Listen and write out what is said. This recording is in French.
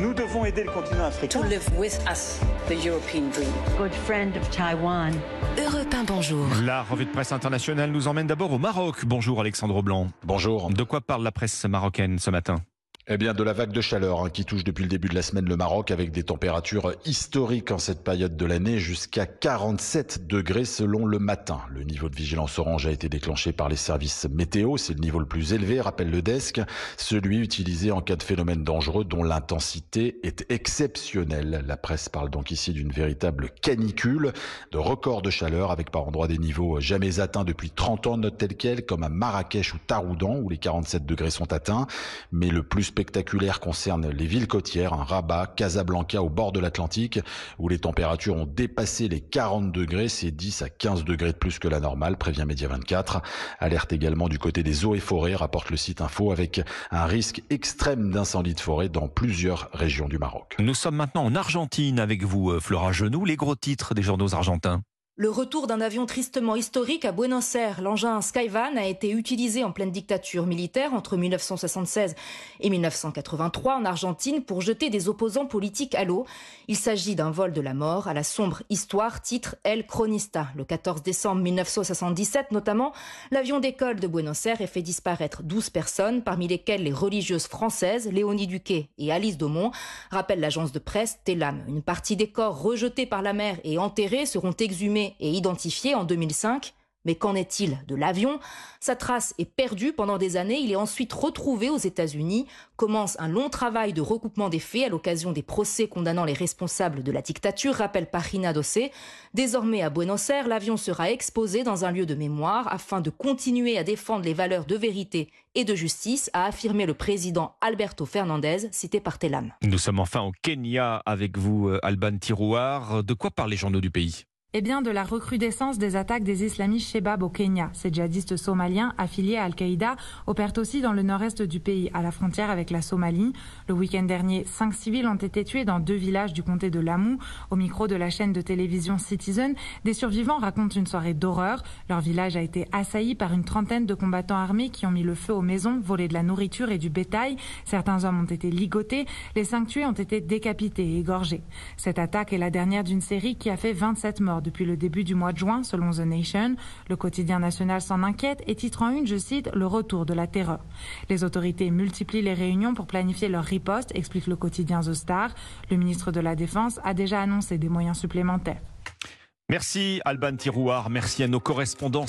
Nous devons aider le continent africain. To live with us, the European dream. Good friend of Taiwan. Europe 1, bonjour. La revue de presse internationale nous emmène d'abord au Maroc. Bonjour Alexandre Blanc. Bonjour. De quoi parle la presse marocaine ce matin? Eh bien, de la vague de chaleur hein, qui touche depuis le début de la semaine le Maroc avec des températures historiques en cette période de l'année jusqu'à 47 degrés selon le matin. Le niveau de vigilance orange a été déclenché par les services météo. C'est le niveau le plus élevé, rappelle le desk. Celui utilisé en cas de phénomène dangereux dont l'intensité est exceptionnelle. La presse parle donc ici d'une véritable canicule, de record de chaleur avec par endroits des niveaux jamais atteints depuis 30 ans, note tel quel, comme à Marrakech ou Taroudan où les 47 degrés sont atteints. Mais le plus spectaculaire concerne les villes côtières, Rabat, Casablanca au bord de l'Atlantique, où les températures ont dépassé les 40 degrés, c'est 10 à 15 degrés de plus que la normale, prévient Média 24. Alerte également du côté des eaux et forêts, rapporte le site info, avec un risque extrême d'incendie de forêt dans plusieurs régions du Maroc. Nous sommes maintenant en Argentine avec vous, euh, Flora Genoux, les gros titres des journaux argentins. Le retour d'un avion tristement historique à Buenos Aires, l'engin Skyvan a été utilisé en pleine dictature militaire entre 1976 et 1983 en Argentine pour jeter des opposants politiques à l'eau. Il s'agit d'un vol de la mort à la sombre histoire, titre El Cronista. Le 14 décembre 1977 notamment, l'avion d'école de Buenos Aires a fait disparaître 12 personnes, parmi lesquelles les religieuses françaises Léonie Duquet et Alice Daumont, rappelle l'agence de presse Telam. Une partie des corps rejetés par la mer et enterrés seront exhumés et identifié en 2005. Mais qu'en est-il de l'avion? Sa trace est perdue pendant des années. Il est ensuite retrouvé aux États-Unis. Commence un long travail de recoupement des faits à l'occasion des procès condamnant les responsables de la dictature, rappelle Parina Dossé. Désormais à Buenos Aires, l'avion sera exposé dans un lieu de mémoire afin de continuer à défendre les valeurs de vérité et de justice, a affirmé le président Alberto Fernandez, cité par Telam. Nous sommes enfin au Kenya avec vous, euh, Alban Tirouar. De quoi parlent les journaux du pays? Eh bien, de la recrudescence des attaques des islamistes Shebab au Kenya. Ces djihadistes somaliens affiliés à Al-Qaïda opèrent aussi dans le nord-est du pays, à la frontière avec la Somalie. Le week-end dernier, cinq civils ont été tués dans deux villages du comté de Lamu. Au micro de la chaîne de télévision Citizen, des survivants racontent une soirée d'horreur. Leur village a été assailli par une trentaine de combattants armés qui ont mis le feu aux maisons, volé de la nourriture et du bétail. Certains hommes ont été ligotés. Les cinq tués ont été décapités et égorgés. Cette attaque est la dernière d'une série qui a fait 27 morts depuis le début du mois de juin, selon The Nation. Le quotidien national s'en inquiète et titre en une, je cite, le retour de la terreur. Les autorités multiplient les réunions pour planifier leur riposte, explique le quotidien The Star. Le ministre de la Défense a déjà annoncé des moyens supplémentaires. Merci Alban Tirouard, merci à nos correspondants.